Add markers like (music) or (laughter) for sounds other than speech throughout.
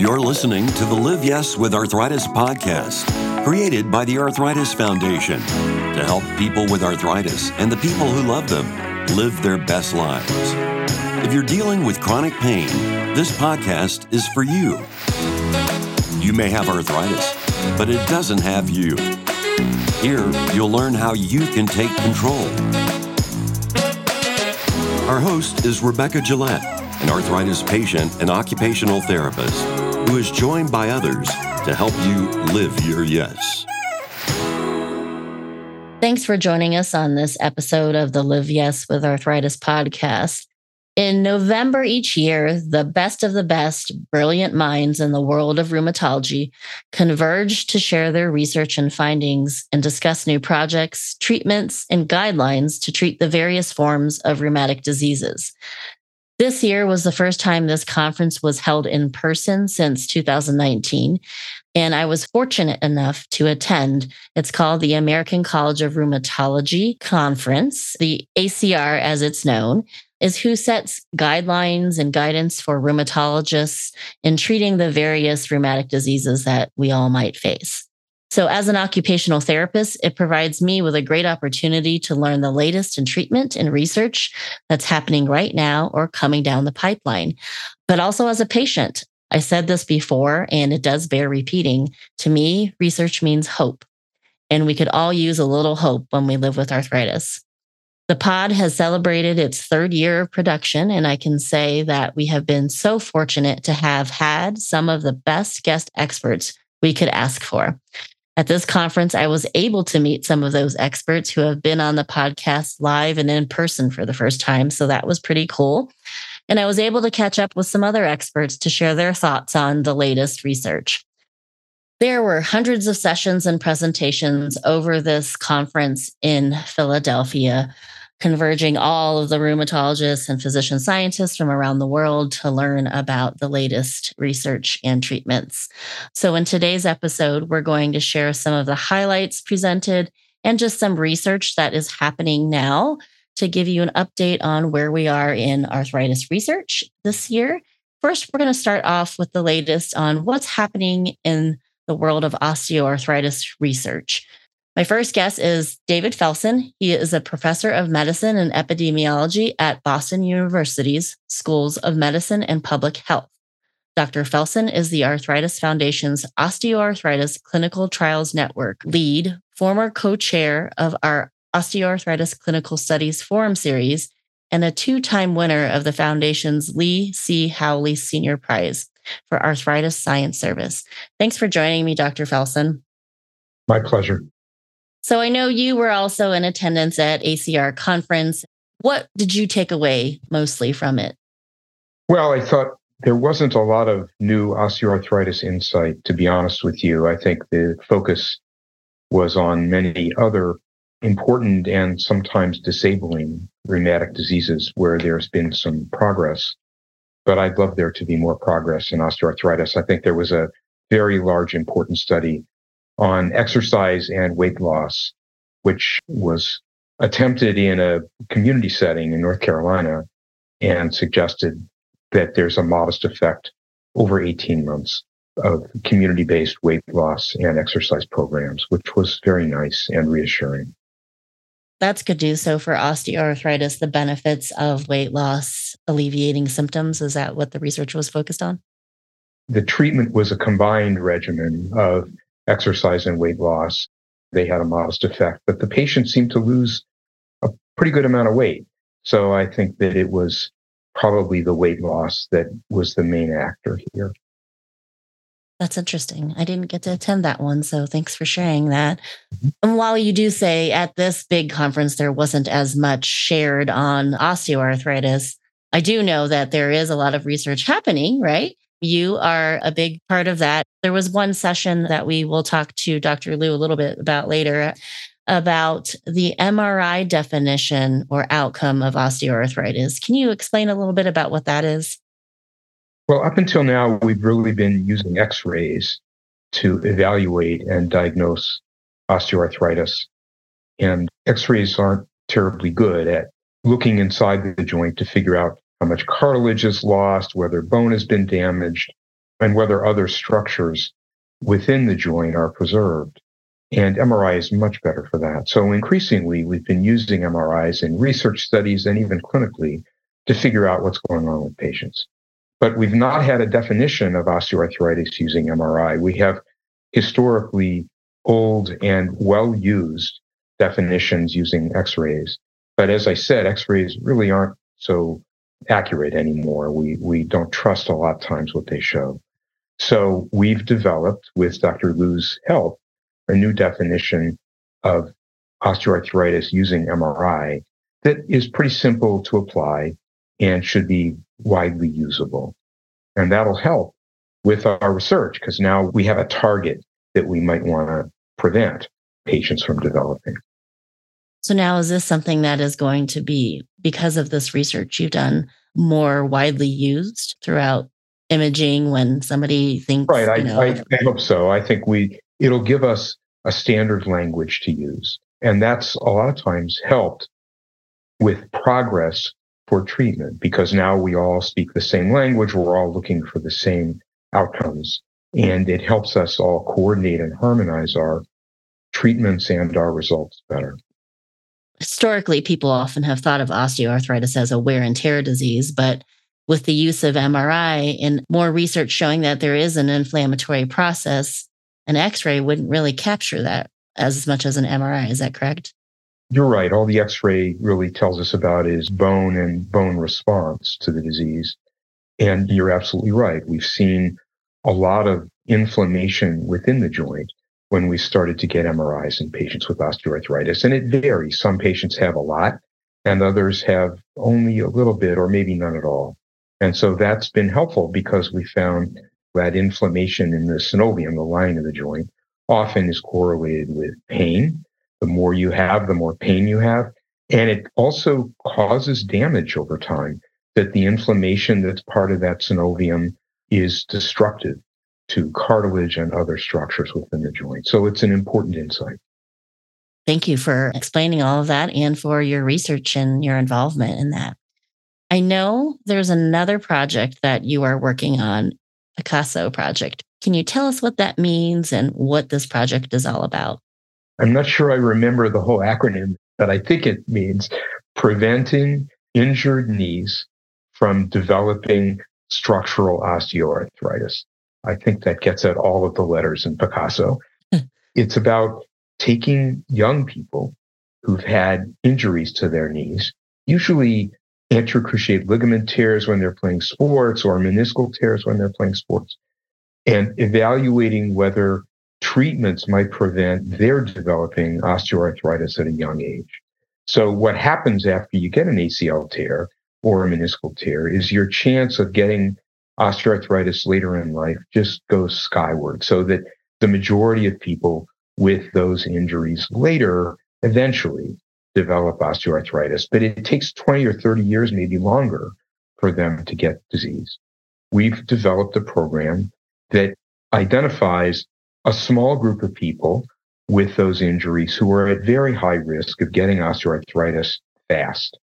You're listening to the Live Yes with Arthritis podcast, created by the Arthritis Foundation to help people with arthritis and the people who love them live their best lives. If you're dealing with chronic pain, this podcast is for you. You may have arthritis, but it doesn't have you. Here, you'll learn how you can take control. Our host is Rebecca Gillett, an arthritis patient and occupational therapist who is joined by others to help you live your yes. Thanks for joining us on this episode of the Live Yes with Arthritis podcast. In November each year, the best of the best brilliant minds in the world of rheumatology converge to share their research and findings and discuss new projects, treatments, and guidelines to treat the various forms of rheumatic diseases. This year was the first time this conference was held in person since 2019. And I was fortunate enough to attend. It's called the American College of Rheumatology Conference, the ACR as it's known is who sets guidelines and guidance for rheumatologists in treating the various rheumatic diseases that we all might face. So, as an occupational therapist, it provides me with a great opportunity to learn the latest in treatment and research that's happening right now or coming down the pipeline. But also as a patient, I said this before, and it does bear repeating. To me, research means hope. And we could all use a little hope when we live with arthritis. The pod has celebrated its third year of production, and I can say that we have been so fortunate to have had some of the best guest experts we could ask for. At this conference, I was able to meet some of those experts who have been on the podcast live and in person for the first time. So that was pretty cool. And I was able to catch up with some other experts to share their thoughts on the latest research. There were hundreds of sessions and presentations over this conference in Philadelphia converging all of the rheumatologists and physician scientists from around the world to learn about the latest research and treatments. So, in today's episode, we're going to share some of the highlights presented and just some research that is happening now to give you an update on where we are in arthritis research this year. First, we're going to start off with the latest on what's happening in the world of osteoarthritis research. My first guest is David Felson. He is a professor of medicine and epidemiology at Boston University's Schools of Medicine and Public Health. Dr. Felson is the Arthritis Foundation's Osteoarthritis Clinical Trials Network lead, former co chair of our Osteoarthritis Clinical Studies Forum Series, and a two time winner of the Foundation's Lee C. Howley Senior Prize for Arthritis Science Service. Thanks for joining me, Dr. Felson. My pleasure. So I know you were also in attendance at ACR conference. What did you take away mostly from it? Well, I thought there wasn't a lot of new osteoarthritis insight, to be honest with you. I think the focus was on many other important and sometimes disabling rheumatic diseases where there's been some progress. But I'd love there to be more progress in osteoarthritis. I think there was a very large, important study on exercise and weight loss, which was attempted in a community setting in North Carolina and suggested that there's a modest effect over 18 months of community based weight loss and exercise programs, which was very nice and reassuring. That's good news. So, for osteoarthritis, the benefits of weight loss alleviating symptoms, is that what the research was focused on? The treatment was a combined regimen of exercise and weight loss. They had a modest effect, but the patient seemed to lose a pretty good amount of weight. So I think that it was probably the weight loss that was the main actor here. That's interesting. I didn't get to attend that one. So thanks for sharing that. Mm-hmm. And while you do say at this big conference, there wasn't as much shared on osteoarthritis, I do know that there is a lot of research happening, right? You are a big part of that. There was one session that we will talk to Dr. Liu a little bit about later about the MRI definition or outcome of osteoarthritis. Can you explain a little bit about what that is? Well, up until now, we've really been using x rays to evaluate and diagnose osteoarthritis. And x rays aren't terribly good at looking inside the joint to figure out how much cartilage is lost, whether bone has been damaged, and whether other structures within the joint are preserved. And MRI is much better for that. So increasingly, we've been using MRIs in research studies and even clinically to figure out what's going on with patients. But we've not had a definition of osteoarthritis using MRI. We have historically old and well used definitions using x rays. But as I said, x rays really aren't so accurate anymore. We, we don't trust a lot of times what they show. So we've developed with Dr. Liu's help a new definition of osteoarthritis using MRI that is pretty simple to apply and should be widely usable. And that'll help with our research because now we have a target that we might want to prevent patients from developing. So now is this something that is going to be, because of this research you've done, more widely used throughout imaging when somebody thinks right I, know, I, I hope so. I think we it'll give us a standard language to use and that's a lot of times helped with progress for treatment because now we all speak the same language we're all looking for the same outcomes and it helps us all coordinate and harmonize our treatments and our results better historically people often have thought of osteoarthritis as a wear and tear disease but with the use of MRI and more research showing that there is an inflammatory process, an x ray wouldn't really capture that as much as an MRI. Is that correct? You're right. All the x ray really tells us about is bone and bone response to the disease. And you're absolutely right. We've seen a lot of inflammation within the joint when we started to get MRIs in patients with osteoarthritis. And it varies. Some patients have a lot, and others have only a little bit or maybe none at all. And so that's been helpful because we found that inflammation in the synovium, the line of the joint, often is correlated with pain. The more you have, the more pain you have. And it also causes damage over time that the inflammation that's part of that synovium is destructive to cartilage and other structures within the joint. So it's an important insight. Thank you for explaining all of that and for your research and your involvement in that. I know there's another project that you are working on, PIKASO project. Can you tell us what that means and what this project is all about? I'm not sure I remember the whole acronym, but I think it means preventing injured knees from developing structural osteoarthritis. I think that gets at all of the letters in PIKASO. Hmm. it's about taking young people who've had injuries to their knees, usually anterior cruciate ligament tears when they're playing sports or meniscal tears when they're playing sports, and evaluating whether treatments might prevent their developing osteoarthritis at a young age. So, what happens after you get an ACL tear or a meniscal tear is your chance of getting osteoarthritis later in life just goes skyward, so that the majority of people with those injuries later eventually develop osteoarthritis, but it takes 20 or 30 years, maybe longer, for them to get disease. We've developed a program that identifies a small group of people with those injuries who are at very high risk of getting osteoarthritis fast.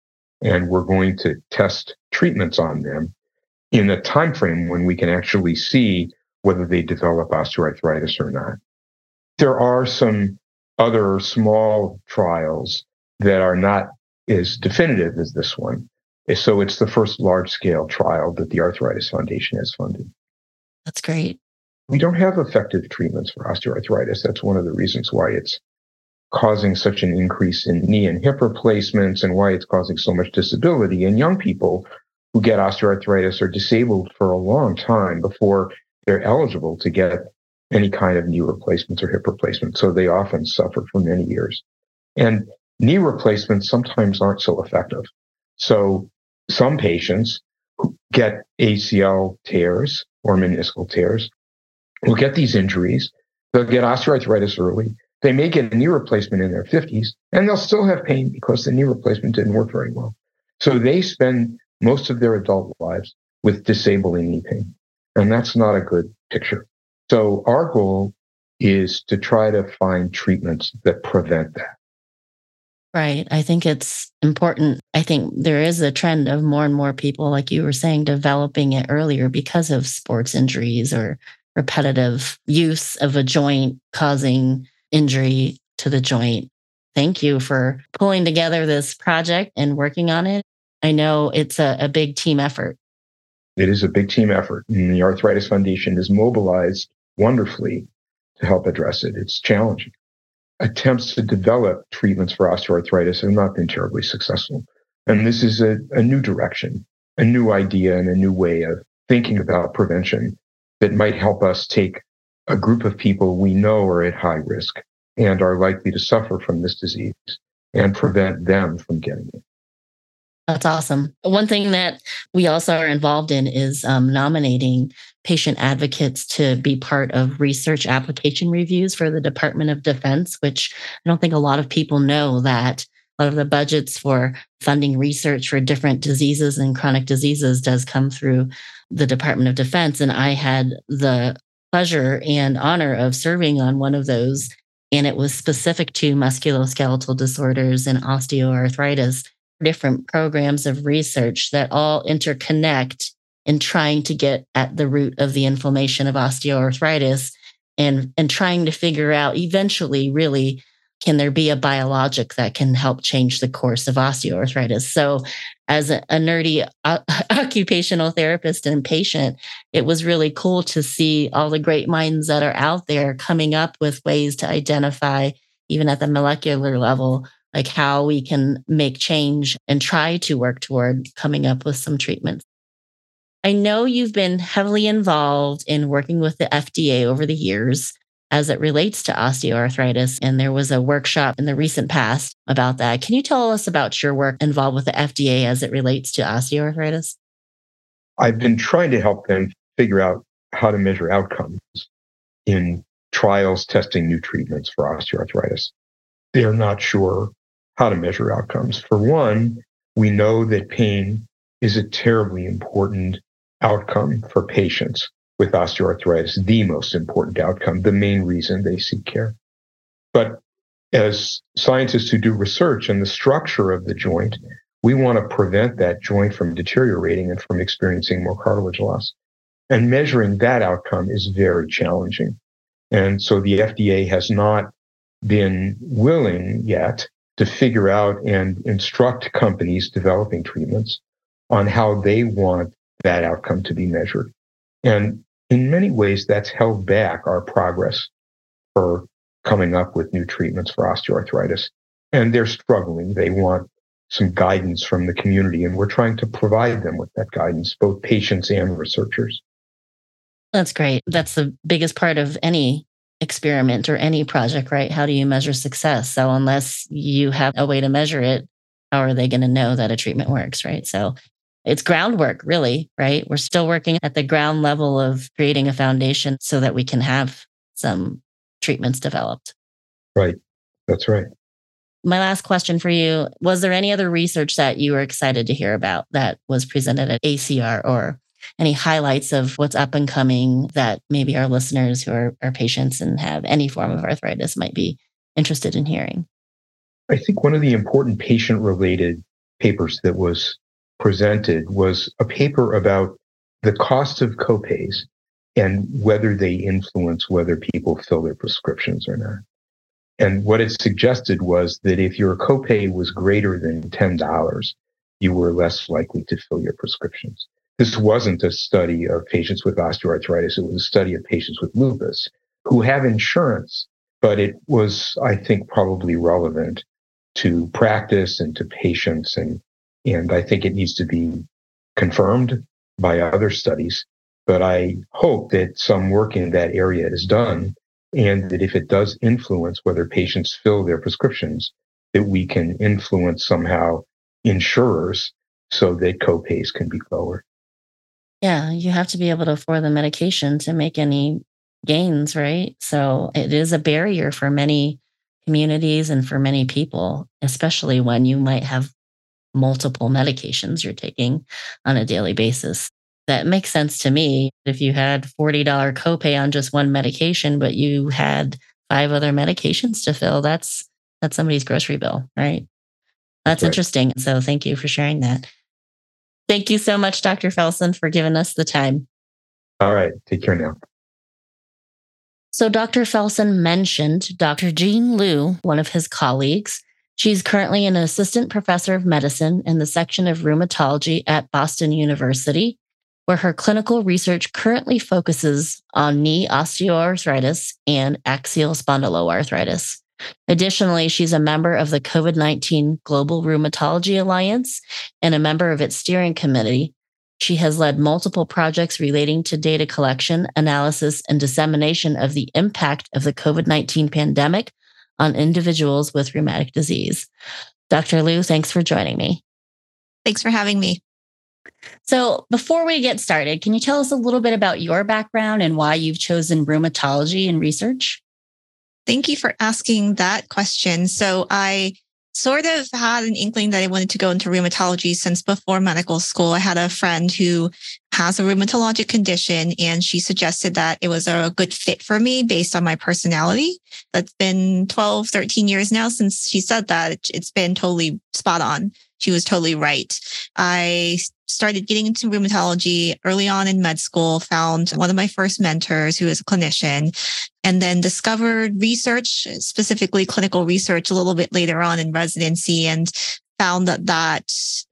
And we're going to test treatments on them in a time frame when we can actually see whether they develop osteoarthritis or not. There are some other small trials that are not as definitive as this one. So it's the first large scale trial that the Arthritis Foundation has funded. That's great. We don't have effective treatments for osteoarthritis. That's one of the reasons why it's causing such an increase in knee and hip replacements and why it's causing so much disability. in young people who get osteoarthritis are disabled for a long time before they're eligible to get any kind of knee replacements or hip replacements. So they often suffer for many years. And knee replacements sometimes aren't so effective. So some patients who get ACL tears or meniscal tears will get these injuries. They'll get osteoarthritis early. They may get a knee replacement in their 50s and they'll still have pain because the knee replacement didn't work very well. So they spend most of their adult lives with disabling knee pain. And that's not a good picture. So our goal is to try to find treatments that prevent that. Right. I think it's important. I think there is a trend of more and more people, like you were saying, developing it earlier because of sports injuries or repetitive use of a joint causing injury to the joint. Thank you for pulling together this project and working on it. I know it's a, a big team effort. It is a big team effort. And the Arthritis Foundation is mobilized wonderfully to help address it. It's challenging attempts to develop treatments for osteoarthritis have not been terribly successful. And this is a, a new direction, a new idea, and a new way of thinking about prevention that might help us take a group of people we know are at high risk and are likely to suffer from this disease and prevent them from getting it. That's awesome. One thing that we also are involved in is um, nominating patient advocates to be part of research application reviews for the Department of Defense, which I don't think a lot of people know that a lot of the budgets for funding research for different diseases and chronic diseases does come through the Department of Defense. And I had the pleasure and honor of serving on one of those. And it was specific to musculoskeletal disorders and osteoarthritis different programs of research that all interconnect in trying to get at the root of the inflammation of osteoarthritis and, and trying to figure out eventually, really, can there be a biologic that can help change the course of osteoarthritis? So, as a, a nerdy uh, (laughs) occupational therapist and patient, it was really cool to see all the great minds that are out there coming up with ways to identify, even at the molecular level, like how we can make change and try to work toward coming up with some treatments. I know you've been heavily involved in working with the FDA over the years as it relates to osteoarthritis. And there was a workshop in the recent past about that. Can you tell us about your work involved with the FDA as it relates to osteoarthritis? I've been trying to help them figure out how to measure outcomes in trials testing new treatments for osteoarthritis. They're not sure how to measure outcomes. For one, we know that pain is a terribly important outcome for patients with osteoarthritis, the most important outcome, the main reason they seek care. But as scientists who do research in the structure of the joint, we want to prevent that joint from deteriorating and from experiencing more cartilage loss. And measuring that outcome is very challenging. And so the FDA has not been willing yet to figure out and instruct companies developing treatments on how they want that outcome to be measured. And in many ways, that's held back our progress for coming up with new treatments for osteoarthritis. And they're struggling. They want some guidance from the community, and we're trying to provide them with that guidance, both patients and researchers. That's great. That's the biggest part of any experiment or any project, right? How do you measure success? So, unless you have a way to measure it, how are they going to know that a treatment works, right? So, it's groundwork, really, right? We're still working at the ground level of creating a foundation so that we can have some treatments developed. Right. That's right. My last question for you Was there any other research that you were excited to hear about that was presented at ACR or any highlights of what's up and coming that maybe our listeners who are, are patients and have any form of arthritis might be interested in hearing? I think one of the important patient related papers that was presented was a paper about the cost of copays and whether they influence whether people fill their prescriptions or not. And what it suggested was that if your copay was greater than $10, you were less likely to fill your prescriptions. This wasn't a study of patients with osteoarthritis. It was a study of patients with lupus who have insurance, but it was, I think, probably relevant to practice and to patients. And, and I think it needs to be confirmed by other studies. But I hope that some work in that area is done and that if it does influence whether patients fill their prescriptions, that we can influence somehow insurers so that copays can be lower. Yeah, you have to be able to afford the medication to make any gains, right? So it is a barrier for many communities and for many people, especially when you might have multiple medications you're taking on a daily basis. That makes sense to me. If you had $40 copay on just one medication, but you had five other medications to fill, that's that's somebody's grocery bill, right? That's right. interesting. So thank you for sharing that. Thank you so much, Dr. Felson, for giving us the time. All right. Take care now. So, Dr. Felson mentioned Dr. Jean Liu, one of his colleagues. She's currently an assistant professor of medicine in the section of rheumatology at Boston University, where her clinical research currently focuses on knee osteoarthritis and axial spondyloarthritis. Additionally, she's a member of the COVID 19 Global Rheumatology Alliance and a member of its steering committee. She has led multiple projects relating to data collection, analysis, and dissemination of the impact of the COVID 19 pandemic on individuals with rheumatic disease. Dr. Liu, thanks for joining me. Thanks for having me. So, before we get started, can you tell us a little bit about your background and why you've chosen rheumatology in research? Thank you for asking that question. So I sort of had an inkling that I wanted to go into rheumatology since before medical school. I had a friend who has a rheumatologic condition and she suggested that it was a good fit for me based on my personality. That's been 12, 13 years now since she said that. It's been totally spot on. She was totally right. I started getting into rheumatology early on in med school, found one of my first mentors who is a clinician, and then discovered research, specifically clinical research, a little bit later on in residency and found that that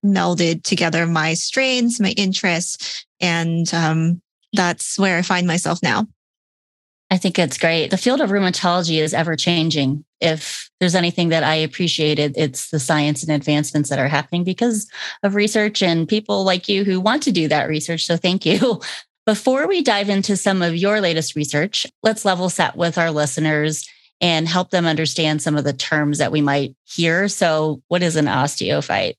melded together my strains, my interests, and um, that's where I find myself now. I think it's great. The field of rheumatology is ever changing. If there's anything that I appreciated, it's the science and advancements that are happening because of research and people like you who want to do that research. So thank you. (laughs) Before we dive into some of your latest research, let's level set with our listeners and help them understand some of the terms that we might hear. So, what is an osteophyte?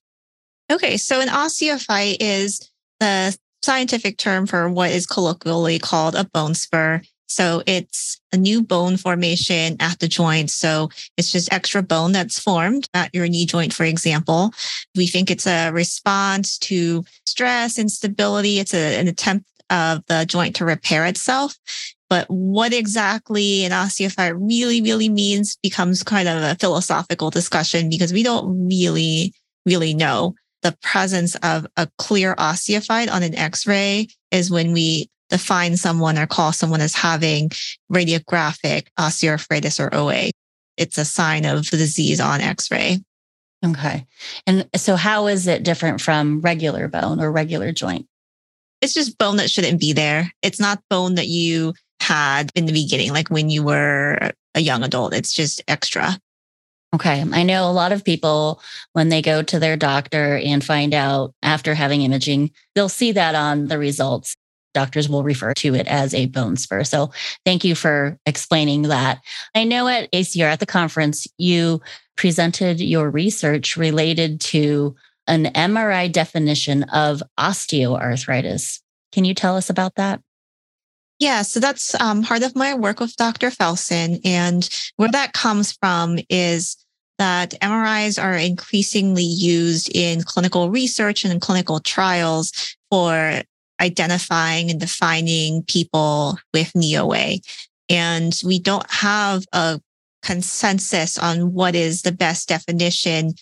Okay, so an osteophyte is the scientific term for what is colloquially called a bone spur. So it's a new bone formation at the joint. So it's just extra bone that's formed at your knee joint, for example. We think it's a response to stress, instability. It's a, an attempt of the joint to repair itself. But what exactly an osteophyte really, really means becomes kind of a philosophical discussion because we don't really, really know. The presence of a clear osteophyte on an x ray is when we define someone or call someone as having radiographic osteoarthritis or OA. It's a sign of the disease on x ray. Okay. And so, how is it different from regular bone or regular joint? It's just bone that shouldn't be there. It's not bone that you had in the beginning, like when you were a young adult. It's just extra. Okay. I know a lot of people, when they go to their doctor and find out after having imaging, they'll see that on the results doctors will refer to it as a bone spur. So thank you for explaining that. I know at ACR at the conference, you presented your research related to an MRI definition of osteoarthritis. Can you tell us about that? Yeah, so that's um, part of my work with Dr. Felson. And where that comes from is that MRIs are increasingly used in clinical research and in clinical trials for identifying and defining people with knee OA. And we don't have a consensus on what is the best definition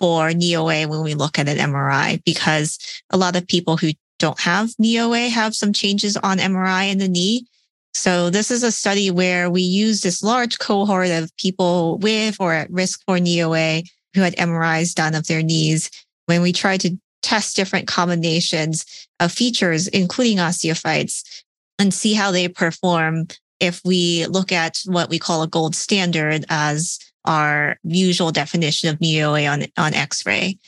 for knee OA when we look at an MRI, because a lot of people who don't have knee OA have some changes on MRI in the knee. So this is a study where we use this large cohort of people with or at risk for knee OA who had MRIs done of their knees when we tried to test different combinations of features, including osteophytes, and see how they perform if we look at what we call a gold standard as our usual definition of knee OA on, on X-ray.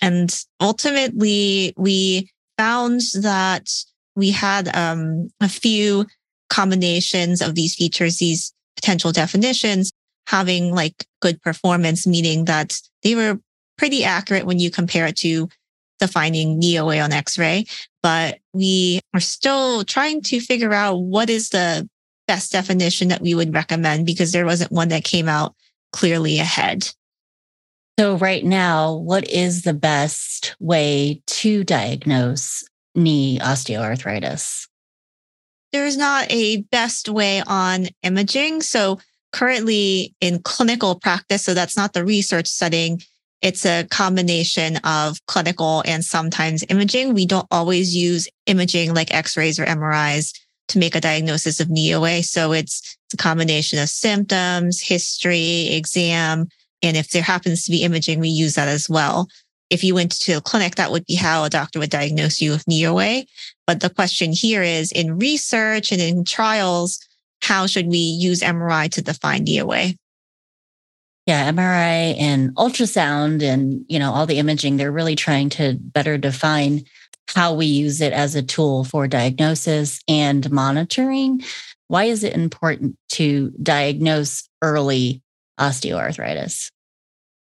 And ultimately, we found that we had um, a few combinations of these features, these potential definitions, having like good performance, meaning that they were pretty accurate when you compare it to defining knee OA on X-ray, but we are still trying to figure out what is the best definition that we would recommend because there wasn't one that came out clearly ahead. So right now, what is the best way to diagnose knee osteoarthritis? There's not a best way on imaging. So currently in clinical practice, so that's not the research setting, it's a combination of clinical and sometimes imaging. We don't always use imaging like x-rays or MRIs to make a diagnosis of knee OA. So it's, it's a combination of symptoms, history, exam, and if there happens to be imaging, we use that as well. If you went to a clinic, that would be how a doctor would diagnose you with knee OA. But the question here is in research and in trials, how should we use MRI to define knee OA? Yeah, MRI and ultrasound and, you know, all the imaging, they're really trying to better define how we use it as a tool for diagnosis and monitoring. Why is it important to diagnose early osteoarthritis?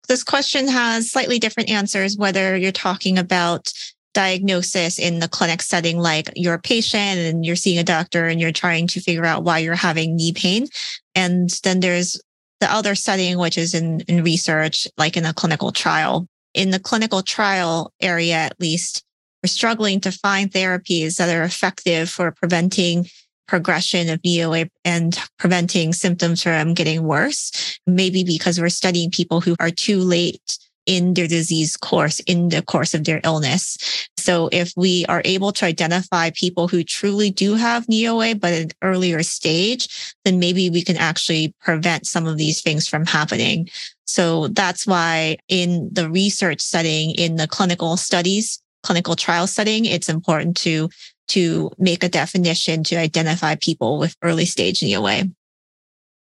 This question has slightly different answers, whether you're talking about diagnosis in the clinic setting, like you're a patient and you're seeing a doctor and you're trying to figure out why you're having knee pain. And then there's the other setting, which is in, in research, like in a clinical trial. In the clinical trial area, at least, we're struggling to find therapies that are effective for preventing progression of knee OA and preventing symptoms from getting worse. Maybe because we're studying people who are too late in their disease course, in the course of their illness. So if we are able to identify people who truly do have knee OA, but at an earlier stage, then maybe we can actually prevent some of these things from happening. So that's why in the research setting, in the clinical studies, clinical trial setting, it's important to to make a definition to identify people with early stage knee OA.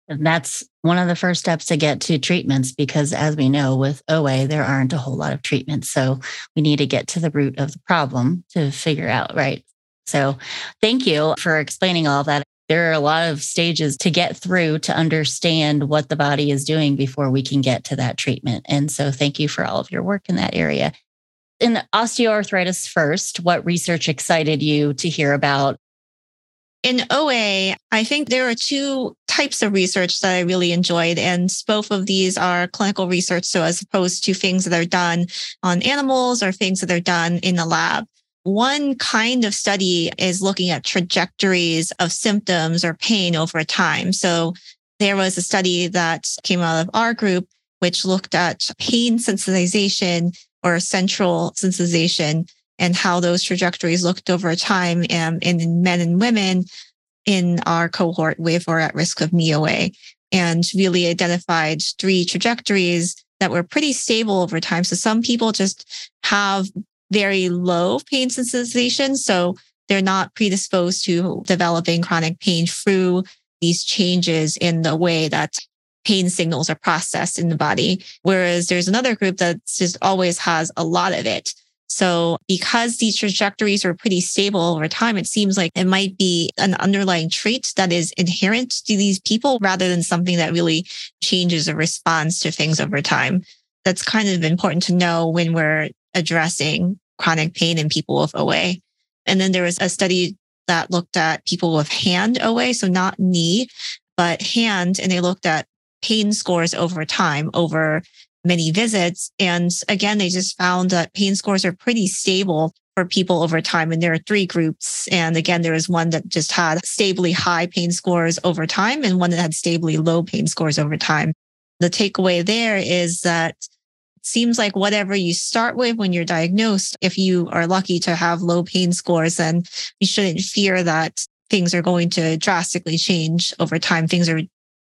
And that's one of the first steps to get to treatments because, as we know, with OA, there aren't a whole lot of treatments. So we need to get to the root of the problem to figure out, right? So thank you for explaining all that. There are a lot of stages to get through to understand what the body is doing before we can get to that treatment. And so thank you for all of your work in that area. In osteoarthritis first, what research excited you to hear about in OA, I think there are two types of research that I really enjoyed, and both of these are clinical research. So, as opposed to things that are done on animals or things that are done in the lab. One kind of study is looking at trajectories of symptoms or pain over time. So, there was a study that came out of our group, which looked at pain sensitization or central sensitization and how those trajectories looked over time um, in men and women in our cohort with or at risk of knee OA and really identified three trajectories that were pretty stable over time. So some people just have very low pain sensitization. So they're not predisposed to developing chronic pain through these changes in the way that pain signals are processed in the body. Whereas there's another group that just always has a lot of it. So because these trajectories are pretty stable over time, it seems like it might be an underlying trait that is inherent to these people rather than something that really changes or responds to things over time. That's kind of important to know when we're addressing chronic pain in people with OA. And then there was a study that looked at people with hand OA, so not knee, but hand, and they looked at pain scores over time over many visits. And again, they just found that pain scores are pretty stable for people over time. And there are three groups. And again, there was one that just had stably high pain scores over time and one that had stably low pain scores over time. The takeaway there is that it seems like whatever you start with when you're diagnosed, if you are lucky to have low pain scores, then you shouldn't fear that things are going to drastically change over time. Things are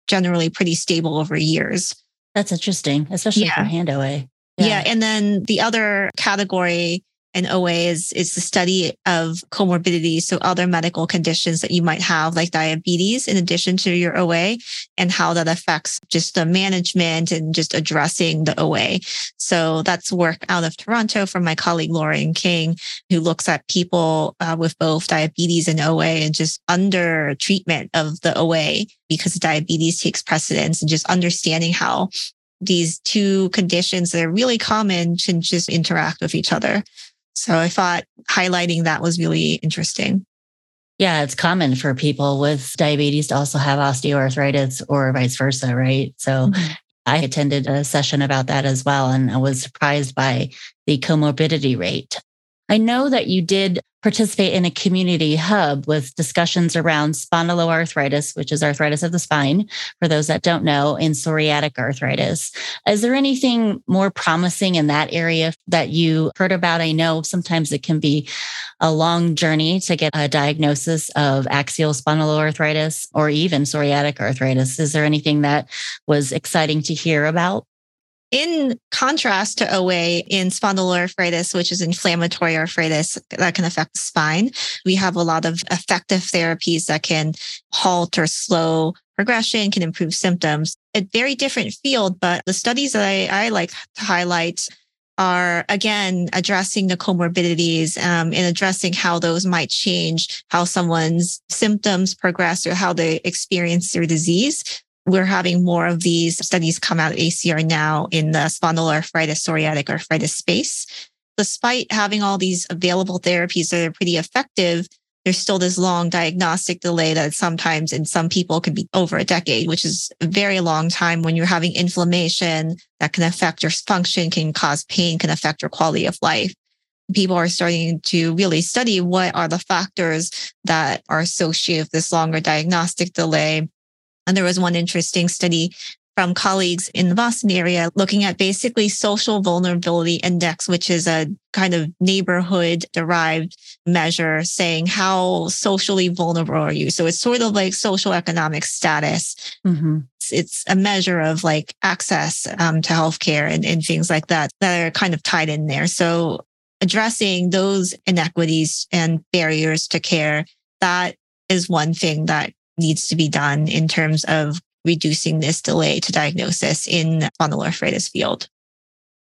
generally pretty stable over years. That's interesting, especially yeah. for hand OA. Yeah. yeah. And then the other category in OA is, is the study of comorbidities. So other medical conditions that you might have, like diabetes, in addition to your OA and how that affects just the management and just addressing the OA. So that's work out of Toronto from my colleague Lauren King, who looks at people uh, with both diabetes and OA and just under treatment of the OA because diabetes takes precedence and just understanding how these two conditions that are really common can just interact with each other. So I thought highlighting that was really interesting. Yeah, it's common for people with diabetes to also have osteoarthritis or vice versa, right? So mm-hmm. I attended a session about that as well, and I was surprised by the comorbidity rate. I know that you did participate in a community hub with discussions around spondyloarthritis, which is arthritis of the spine, for those that don't know, and psoriatic arthritis. Is there anything more promising in that area that you heard about? I know sometimes it can be a long journey to get a diagnosis of axial spondyloarthritis or even psoriatic arthritis. Is there anything that was exciting to hear about? In contrast to OA in spondyloarthritis, which is inflammatory arthritis that can affect the spine, we have a lot of effective therapies that can halt or slow progression, can improve symptoms. A very different field, but the studies that I, I like to highlight are again addressing the comorbidities um, and addressing how those might change how someone's symptoms progress or how they experience their disease we're having more of these studies come out of ACR now in the spondyloarthritis, psoriatic arthritis space. Despite having all these available therapies that are pretty effective, there's still this long diagnostic delay that sometimes in some people can be over a decade, which is a very long time when you're having inflammation that can affect your function, can cause pain, can affect your quality of life. People are starting to really study what are the factors that are associated with this longer diagnostic delay and there was one interesting study from colleagues in the Boston area looking at basically social vulnerability index, which is a kind of neighborhood derived measure saying how socially vulnerable are you? So it's sort of like social economic status. Mm-hmm. It's, it's, a measure of like access um, to healthcare and, and things like that that are kind of tied in there. So addressing those inequities and barriers to care, that is one thing that needs to be done in terms of reducing this delay to diagnosis in spondyloarthritis field.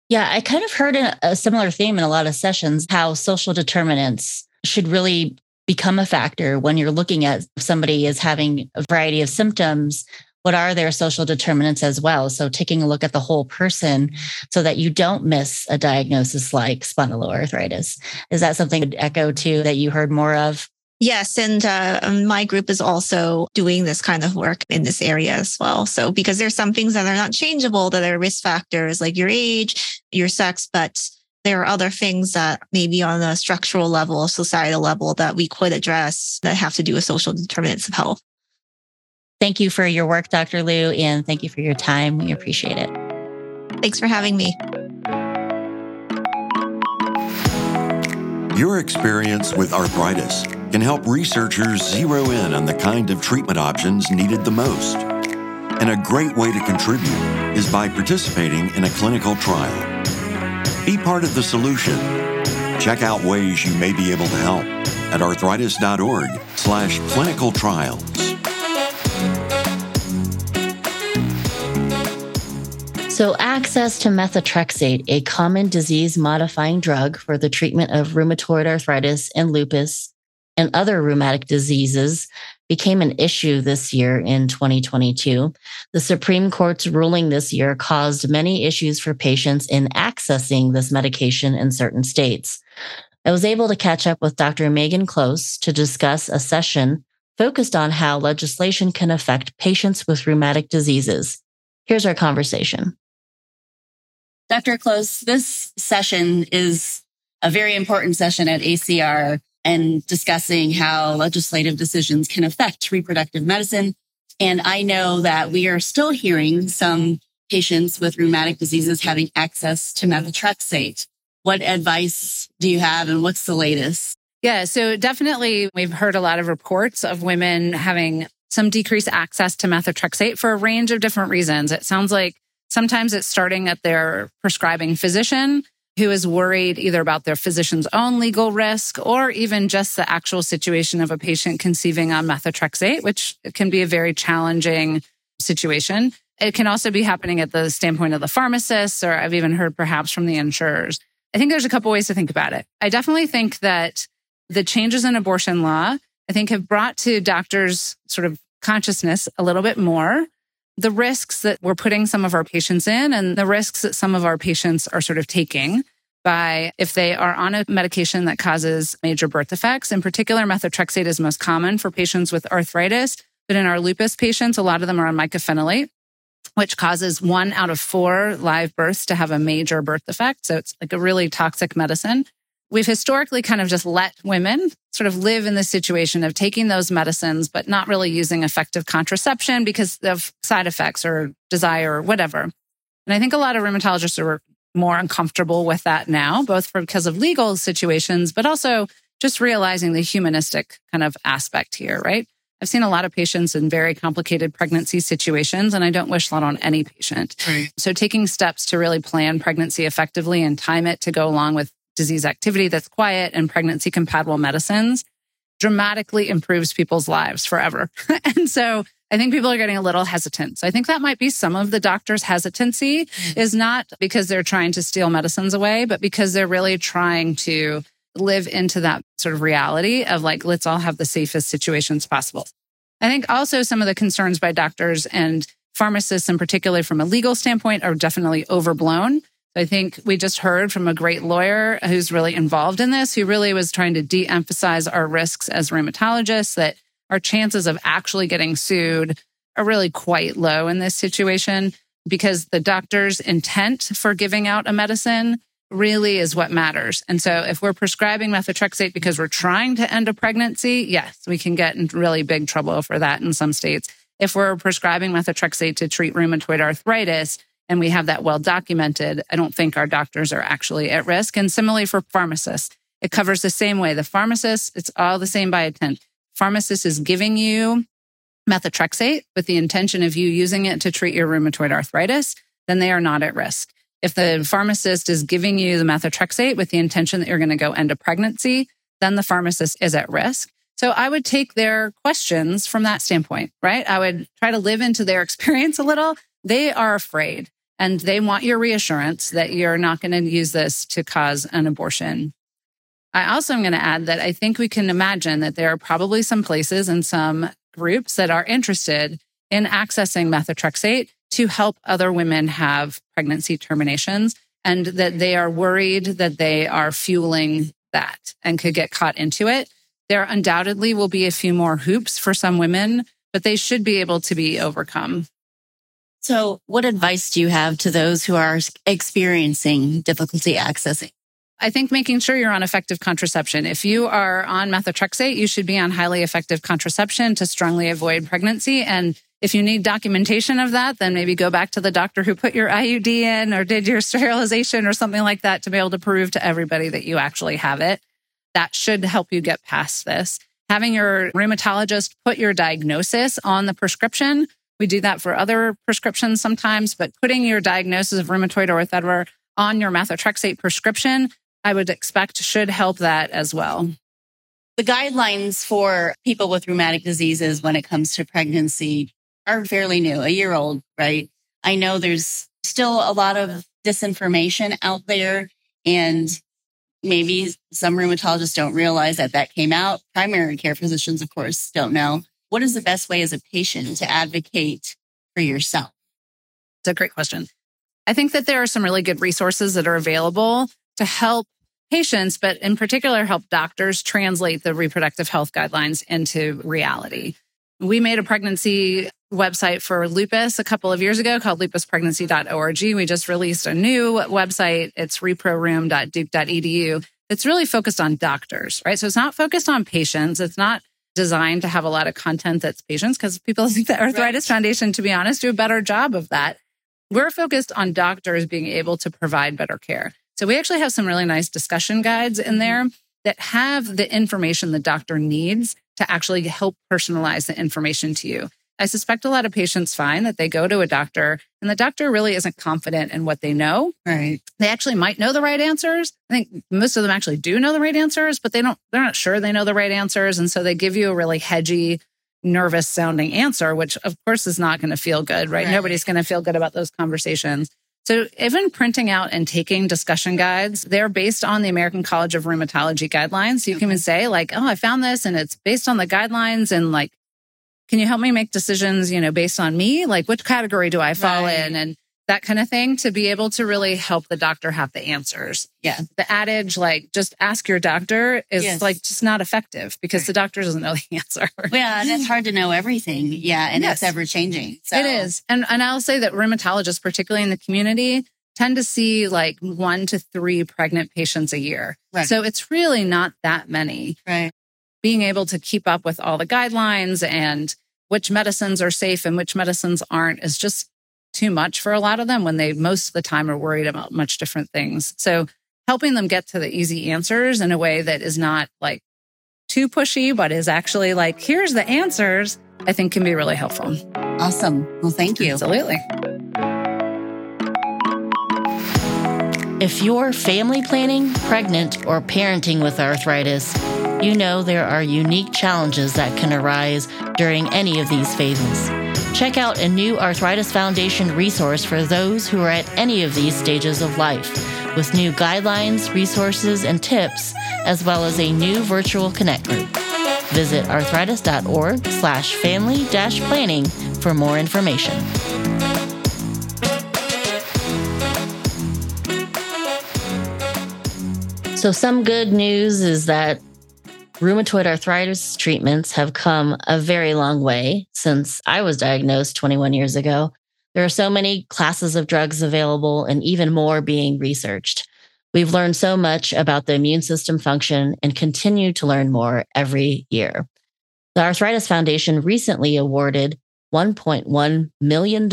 Yeah, I kind of heard a, similar theme in a lot of sessions how social determinants should really become a factor when you're looking at somebody is having a variety of symptoms. What are their social determinants as well? So taking a look at the whole person so that you don't miss a diagnosis like spondyloarthritis. Is that something to echo too that you heard more of Yes. And uh, my group is also doing this kind of work in this area as well. So, because there's some things that are not changeable that are risk factors like your age, your sex, but there are other things that maybe on a structural level, societal level that we could address that have to do with social determinants of health. Thank you for your work, Dr. Liu, and thank you for your time. We appreciate it. Thanks for having me. Your experience with arthritis can help researchers zero in on the kind of treatment options needed the most. And a great way to contribute is by participating in a clinical trial. Be part of the solution. Check out ways you may be able to help at arthritis.org slash clinical trials. So, access to methotrexate, a common disease modifying drug for the treatment of rheumatoid arthritis and lupus, and other rheumatic diseases became an issue this year in 2022. The Supreme Court's ruling this year caused many issues for patients in accessing this medication in certain states. I was able to catch up with Dr. Megan Clowse to discuss a session focused on how legislation can affect patients with rheumatic diseases. Here's our conversation. Dr. Clowse, this session is a very important session at ACR and discussing how legislative decisions can affect reproductive medicine. And I know that we are still hearing some patients with rheumatic diseases having access to methotrexate. What advice do you have and what's the latest? Yeah, so definitely we've heard a lot of reports of women having some decreased access to methotrexate for a range of different reasons. It sounds like sometimes it's starting at their prescribing physician who is worried either about their physician's own legal risk or even just the actual situation of a patient conceiving on methotrexate, which can be a very challenging situation. It can also be happening at the standpoint of the pharmacists, or I've even heard perhaps from the insurers. I think there's a couple ways to think about it. I definitely think that the changes in abortion law, I think have brought to doctors sort of consciousness a little bit more the risks that we're putting some of our patients in and the risks that some of our patients are sort of taking by if they are on a medication that causes major birth defects. In particular, methotrexate is most common for patients with arthritis. But in our lupus patients, a lot of them are on mycophenolate, which causes one out of four live births to have a major birth defect. So it's like a really toxic medicine. we've historically kind of just let women sort of live in the situation of taking those medicines, but not really using effective contraception because of side effects or desire or whatever. And I think a lot of rheumatologists are more uncomfortable with that now, both for, because of legal situations, but also just realizing the humanistic kind of aspect here, right? I've seen a lot of patients in very complicated pregnancy situations, and I don't wish that on any patient. Right. So, taking steps to really plan pregnancy effectively and time it to go along with disease activity that's quiet and pregnancy compatible medicines dramatically improves people's lives forever. (laughs) and so, I think people are getting a little hesitant. So I think that might be some of the doctor's hesitancy mm. is not because they're trying to steal medicines away, but because they're really trying to live into that sort of reality of like, let's all have the safest situations possible. I think also some of the concerns by doctors and pharmacists, in particular from a legal standpoint, are definitely overblown. I think we just heard from a great lawyer who's really involved in this, who really was trying to de emphasize our risks as rheumatologists, that our chances of actually getting sued are really quite low in this situation because the doctor's intent for giving out a medicine really is what matters. And so if we're prescribing methotrexate because we're trying to end a pregnancy, yes, we can get in really big trouble for that in some states. If we're prescribing methotrexate to treat rheumatoid arthritis and we have that well documented, I don't think our doctors are actually at risk. And similarly for pharmacists, it covers the same way. The pharmacist, it's all the same by intent. Pharmacist is giving you methotrexate with the intention of you using it to treat your rheumatoid arthritis, then they are not at risk. If the pharmacist is giving you the methotrexate with the intention that you're going to go end a pregnancy, then the pharmacist is at risk. So I would take their questions from that standpoint, right? I would try to live into their (laughs) experience a little. They are afraid and they want your reassurance that you're not going to use this to cause an abortion. I also am going to add that I think we can imagine that there are probably some places and some groups that are interested in accessing methotrexate to help other women have pregnancy terminations and that they are worried that they are fueling that and could get caught into it. There undoubtedly will be a few more hoops for some women, but they should be able to be overcome. So, what advice do you have to those who are experiencing difficulty accessing? I think making sure you're on effective contraception. If you are on methotrexate, you should be on highly effective contraception to strongly avoid pregnancy. And if you need documentation of that, then maybe go back to the doctor who put your IUD in or did your (laughs) sterilization or something like that to be able to prove to everybody that you actually have it. That should help you get past this. Having your rheumatologist put your diagnosis on the prescription. We do that for other prescriptions sometimes, but putting your diagnosis of rheumatoid arthritis on your methotrexate prescription, I would expect should help that as well. The guidelines for people with rheumatic diseases when it comes to pregnancy are fairly new, a year old, right? I know there's still a lot of disinformation out there and maybe some rheumatologists don't realize that that came out. Primary care physicians, of course, don't know. What is the best way as a patient to advocate for yourself? It's a great question. I think that there are some really good resources that are available to help patients, but in particular, help doctors translate the reproductive health guidelines into reality. We made a pregnancy website for lupus a couple of years ago called lupuspregnancy.org. We just released a new website. It's reprorum.duke.edu. It's really focused on doctors, right? So it's not focused on patients. It's not designed to have a lot of content that's patients because people (laughs) think the Arthritis right. Foundation, to be honest, do a better job of that. We're focused on doctors being able to provide better care. So we actually have some really nice discussion guides in mm-hmm. there that have the information the doctor needs to actually help personalize the information to you. I suspect a lot of patients find that they go to a doctor and the doctor really isn't confident in what they know. Right. They actually might know the right answers. I think most of them actually do know the right answers, but they don't, they're not sure they know the right answers. And so they give you a really hedgy, nervous sounding answer, which of course is not going to feel good, right? right. Nobody's going to feel good about those conversations. So even printing out and taking discussion guides, they're based on the American College of Rheumatology guidelines. So you can even say like, oh, I found this and it's based on the guidelines and like, can you help me make decisions, you know, based on me? Like which category do I fall right. in? And that kind of thing to be able to really help the doctor have the answers. Yeah. The adage, like, just ask your doctor is yes. like just not effective because the doctor doesn't know the (laughs) answer. Yeah. And it's hard to know everything. Yeah. And yes. it's ever changing. So. It is. And, and I'll say that rheumatologists, particularly in the community, tend to see like one to three pregnant patients a year. Right. So it's really not that many. Right. Being able to keep up with all the guidelines and which medicines are safe and which medicines aren't is just too much for a lot of them when they most of the time are worried about much different things. So helping them get to the easy answers in a way that is not like too pushy, but is actually like, here's the answers, I think can be really helpful. Awesome. Well, thank you. Absolutely. If you're family planning, pregnant, or parenting with arthritis, you know there are unique challenges that can arise during any of these phases. Check out a new Arthritis Foundation resource for those who are at any of these stages of life, with new guidelines, resources, and tips, as well as a new virtual connect group. Visit arthritis.org slash family dash planning for more information. So, some good news is that rheumatoid arthritis treatments have come a very long way since I was diagnosed 21 years ago. There are so many classes of drugs available and even more being researched. We've learned so much about the immune system function and continue to learn more every year. The Arthritis Foundation recently awarded $1.1 million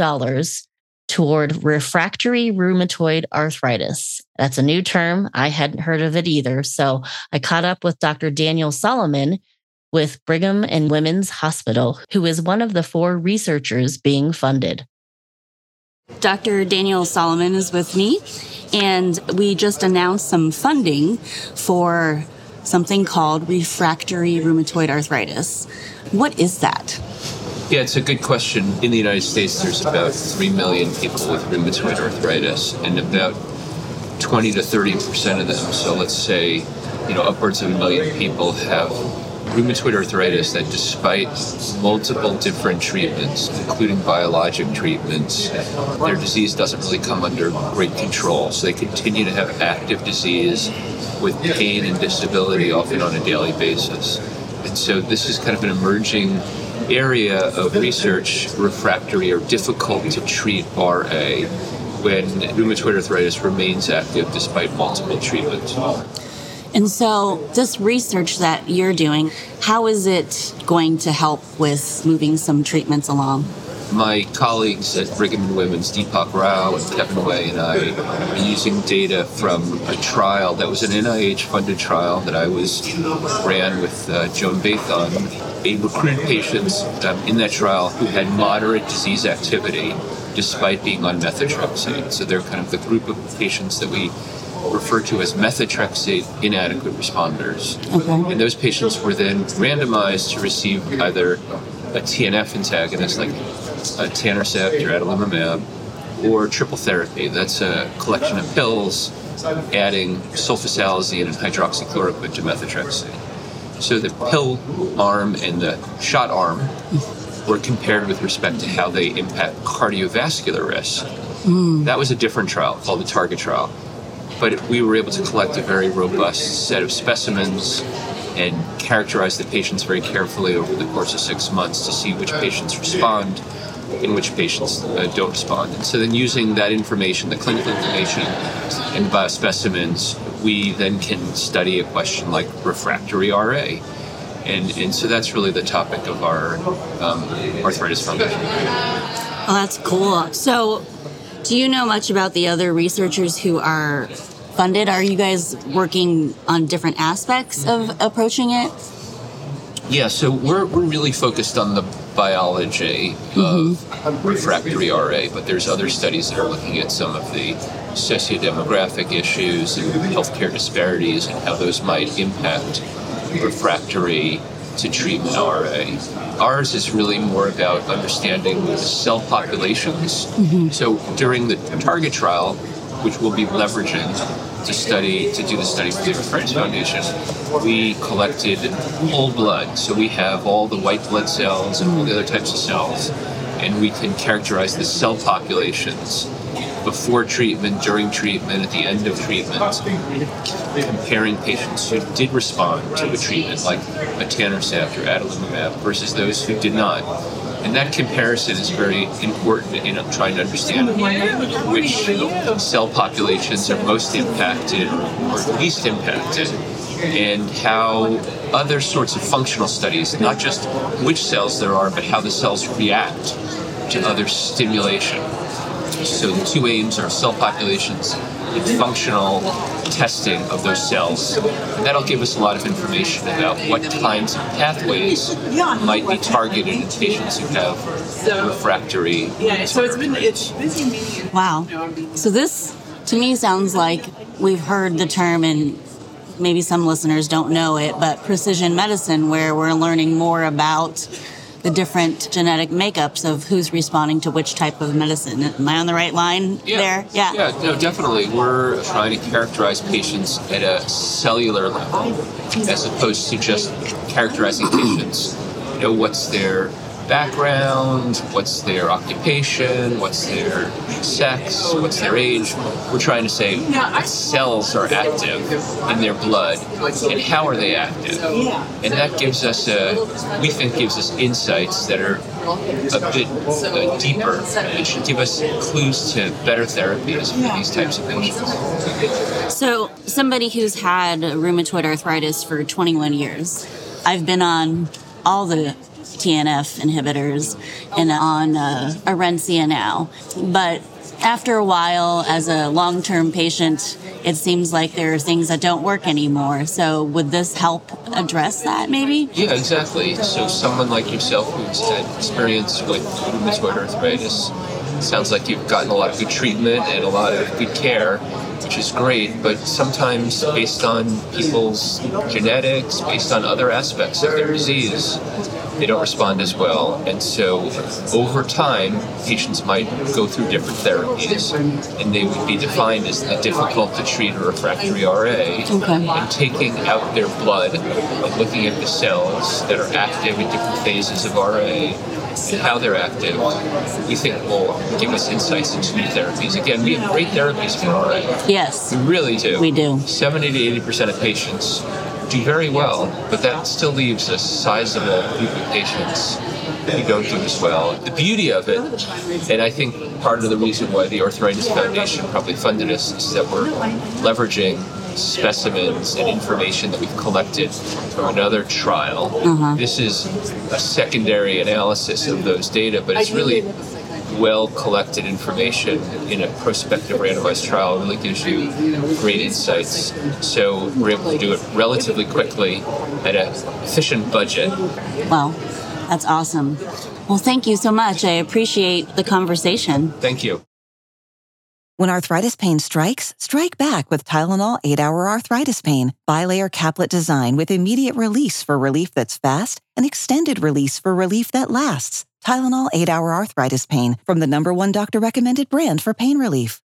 toward refractory rheumatoid arthritis. That's a new term. I hadn't heard of it either. So I caught up with Dr. Daniel Solomon with Brigham and Women's Hospital, who is one of the four researchers being funded. Dr. Daniel Solomon is with me, and we just announced some funding for something called refractory rheumatoid arthritis. What is that? Yeah, it's a good question. In the United States, there's about 3 million people with rheumatoid arthritis, and about 20 to 30% of them, so let's say, you know, upwards of a million people have rheumatoid arthritis that despite multiple different treatments, including biologic treatments, their disease doesn't really come under great control. So they continue to have active disease with pain and disability often on a daily basis. And so this is kind of an emerging area of research, refractory or difficult to treat RA, when rheumatoid arthritis remains active despite multiple treatments. And so, this research that you're doing, how is it going to help with moving some treatments along? My colleagues at Brigham and Women's, Deepak Rao and Kevin Wei, and I are using data from a trial that was an NIH-funded trial that I was ran with uh, Joan Bathon. They recruited patients um, in that trial who had moderate disease activity despite being on methotrexate. So they're kind of the group of patients that we refer to as methotrexate inadequate responders. Okay. And those patients were then randomized to receive either a TNF antagonist like etanercept or adalimumab or triple therapy. That's a collection of pills adding sulfasalazine and hydroxychloroquine to methotrexate. So the pill arm and the shot arm were compared with respect to how they impact cardiovascular risk. That was a different trial called the Target trial. But we were able to collect a very robust set of specimens and characterize the patients very carefully over the course of six months to see which patients respond and which patients uh, don't respond. And so then using that information, the clinical information and biospecimens, we then can study a question like refractory RA. And, and so that's really the topic of our um, Arthritis Foundation. Oh, that's cool. So, do you know much about the other researchers who are funded? Are you guys working on different aspects of approaching it? Yeah, so we're, we're really focused on the biology of mm-hmm. refractory RA, but there's other studies that are looking at some of the sociodemographic issues and healthcare disparities and how those might impact refractory to treatment RA. Ours is really more about understanding the cell populations. Mm-hmm. So during the target trial, which we'll be leveraging to study to do the study for the Arthritis Foundation, we collected whole blood. So we have all the white blood cells and all the other types of cells, and we can characterize the cell populations before treatment, during treatment, at the end of treatment, comparing patients who did respond to a treatment like a etanercept or adalimumab versus those who did not. And that comparison is very important in trying to understand which cell populations are most impacted or least impacted and how other sorts of functional studies, not just which cells there are, but how the cells react to other stimulation. So the two aims are cell populations functional testing of those cells. And that'll give us a lot of information about what kinds of pathways might be targeted in patients who have refractory. Yeah, so it's been it's busy Wow. So this to me sounds like we've heard the term and maybe some listeners don't know it, but precision medicine where we're learning more about the different genetic makeups of who's responding to which type of medicine. Am I on the right line Yeah. there? Yeah. Yeah, no, definitely. We're trying to characterize patients at a cellular level as opposed to just characterizing patients. You know, what's their background, what's their occupation, what's their sex, what's their age. We're trying to say what cells are active in their blood and how are they active. And that gives us, a, we think, gives us insights that are a bit uh, deeper. It should give us clues to better therapies for these types of patients. So, somebody who's had rheumatoid arthritis for 21 years, I've been on all the TNF inhibitors and on uh, Orencia now. But after a while, as a long term patient, it seems like there are things that don't work anymore. So, would this help address that maybe? Yeah, exactly. So someone like yourself who's had experience with rheumatoid arthritis, sounds like you've gotten a lot of good treatment and a lot of good care, which is great. But sometimes, based on people's genetics, based on other aspects of their disease, they don't respond as well. And so, over time, patients might go through different therapies, and they would be defined as the difficult to treat or refractory RA. Okay. And taking out their blood and looking at the cells that are active in different phases of RA and how they're active, we think will give us insights into new therapies. Again, we have great therapies for RA. Yes. We really do. We do. 70 to 80% of patients do very well, but that still leaves a sizable group of patients who don't do as well. The beauty of it, and I think part of the reason why the Arthritis Foundation probably funded us, is that we're leveraging specimens and information that we've collected from another trial. Mm-hmm. This is a secondary analysis of those data, but it's really well collected information in a prospective randomized trial really gives you great insights. So we're able to do it relatively quickly at an efficient budget. Wow. That's awesome. Well, thank you so much. I appreciate the conversation. Thank you. When arthritis pain strikes, strike back with Tylenol 8 Hour Arthritis Pain. Bilayer caplet design with immediate release for relief that's fast and extended release for relief that lasts. Tylenol 8 Hour Arthritis Pain from the number one doctor recommended brand for pain relief.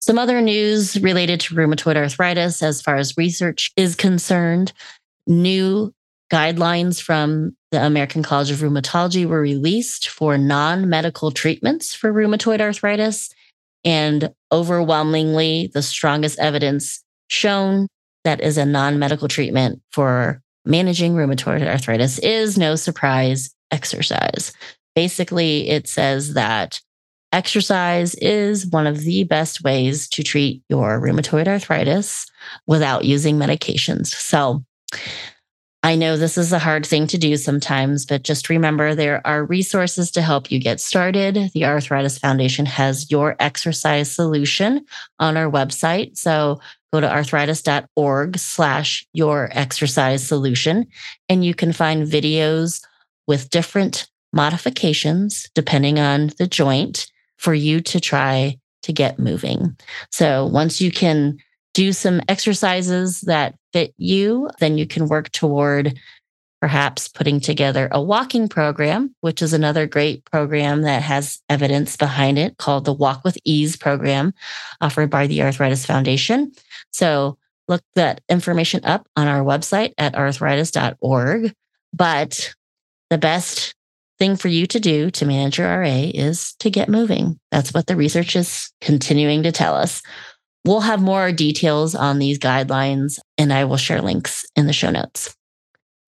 Some other news related to rheumatoid arthritis as far as research is concerned. New guidelines from the American College of Rheumatology were released for non medical treatments for rheumatoid arthritis. And overwhelmingly, the strongest evidence shown that is a non medical treatment for managing rheumatoid arthritis is no surprise exercise. Basically, it says that exercise is one of the best ways to treat your rheumatoid arthritis without using medications. So, I know this is a hard thing to do sometimes, but just remember there are resources to help you get started. The Arthritis Foundation has your exercise solution on our website. So go to arthritis.org slash your exercise solution, and you can find videos with different modifications depending on the joint for you to try to get moving. So once you can do some exercises that fit you, then you can work toward perhaps putting together a walking program, which is another great program that has evidence behind it called the Walk with Ease program offered by the Arthritis Foundation. So look that information up on our website at arthritis.org. But the best thing for you to do to manage your RA is to get moving. That's what the research is continuing to tell us. We'll have more details on these guidelines and I will share links in the show notes.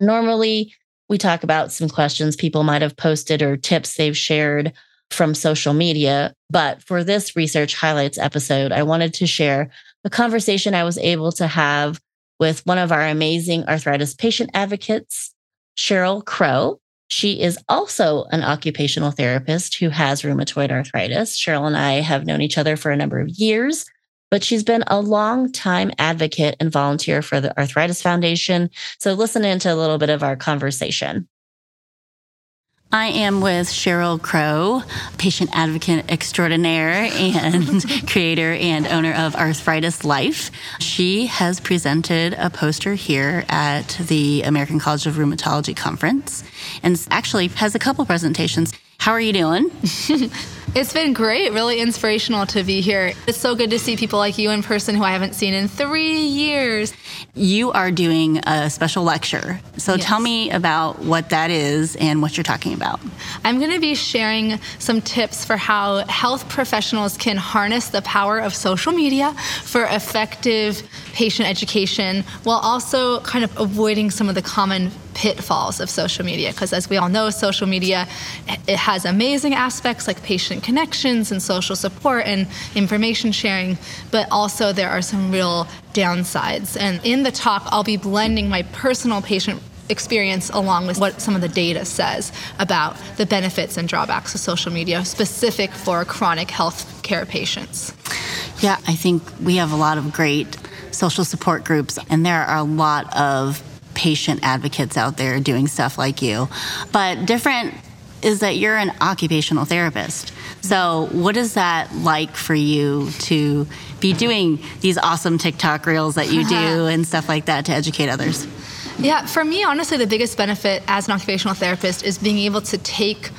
Normally, we talk about some questions people might have posted or tips they've shared from social media. But for this research highlights episode, I wanted to share a conversation I was able to have with one of our amazing arthritis patient advocates, Cheryl Crow. She is also an occupational therapist who has rheumatoid arthritis. Cheryl and I have known each other for a number of years, but she's been a long time advocate and volunteer for the Arthritis Foundation. So listen into a little bit of our conversation. I am with Cheryl Crow, patient advocate extraordinaire and (laughs) creator and owner of Arthritis Life. She has presented a poster here at the American College of Rheumatology conference and actually has a couple presentations. How are you doing? (laughs) It's been great, really inspirational to be here. It's so good to see people like you in person who I haven't seen in three years. You are doing a special lecture. So yes. tell me about what that is and what you're talking about. I'm going to be sharing some tips for how health professionals can harness the power of social media for effective patient education while also kind of avoiding some of the common pitfalls of social media because as we all know social media it has amazing aspects like patient connections and social support and information sharing but also there are some real downsides and in the talk I'll be blending my personal patient experience along with what some of the data says about the benefits and drawbacks of social media specific for chronic health care patients. Yeah, I think we have a lot of great social support groups and there are a lot of patient advocates out there doing stuff like you. But different is that you're an occupational therapist. So, what is that like for you to be doing these awesome TikTok reels that you do (laughs) and stuff like that to educate others? Yeah, for me, honestly, the biggest benefit as an occupational therapist is being able to take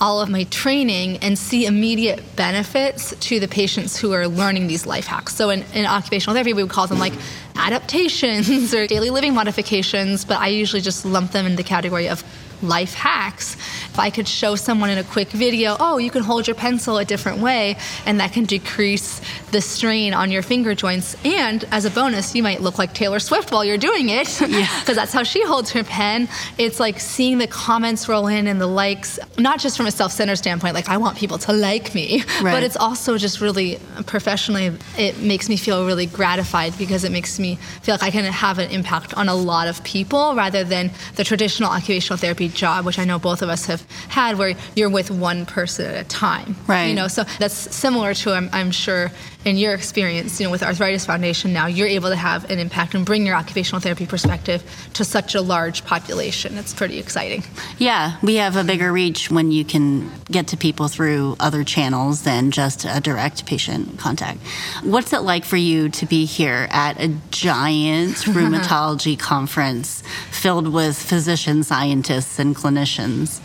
all of my training and see immediate benefits to the patients who are learning these life hacks. So in, in occupational therapy, we would call them like adaptations (laughs) or daily living modifications, but I usually just lump them in the category of life hacks. I could show someone in a quick video, oh, you can hold your pencil a different way, and that can decrease the strain on your finger joints. And as a bonus, you might look like Taylor Swift while you're doing it, because (laughs) yeah. that's how she holds her pen. It's like seeing the comments roll in and the likes, not just from a self centered standpoint, like I want people to like me, right. but it's also just really professionally, it makes me feel really gratified because it makes me feel like I can have an impact on a lot of people rather than the traditional occupational therapy job, which I know both of us have had, where you're with one person at a time. Right. You know, so that's similar to I'm, I'm sure in your experience, you know, with Arthritis Foundation now, you're able to have an impact and bring your occupational therapy perspective to such a large population. It's pretty exciting. Yeah, we have a bigger reach when you can get to people through other channels than just a direct patient contact. What's it like for you to be here at a giant (laughs) rheumatology conference filled with physician scientists and clinicians?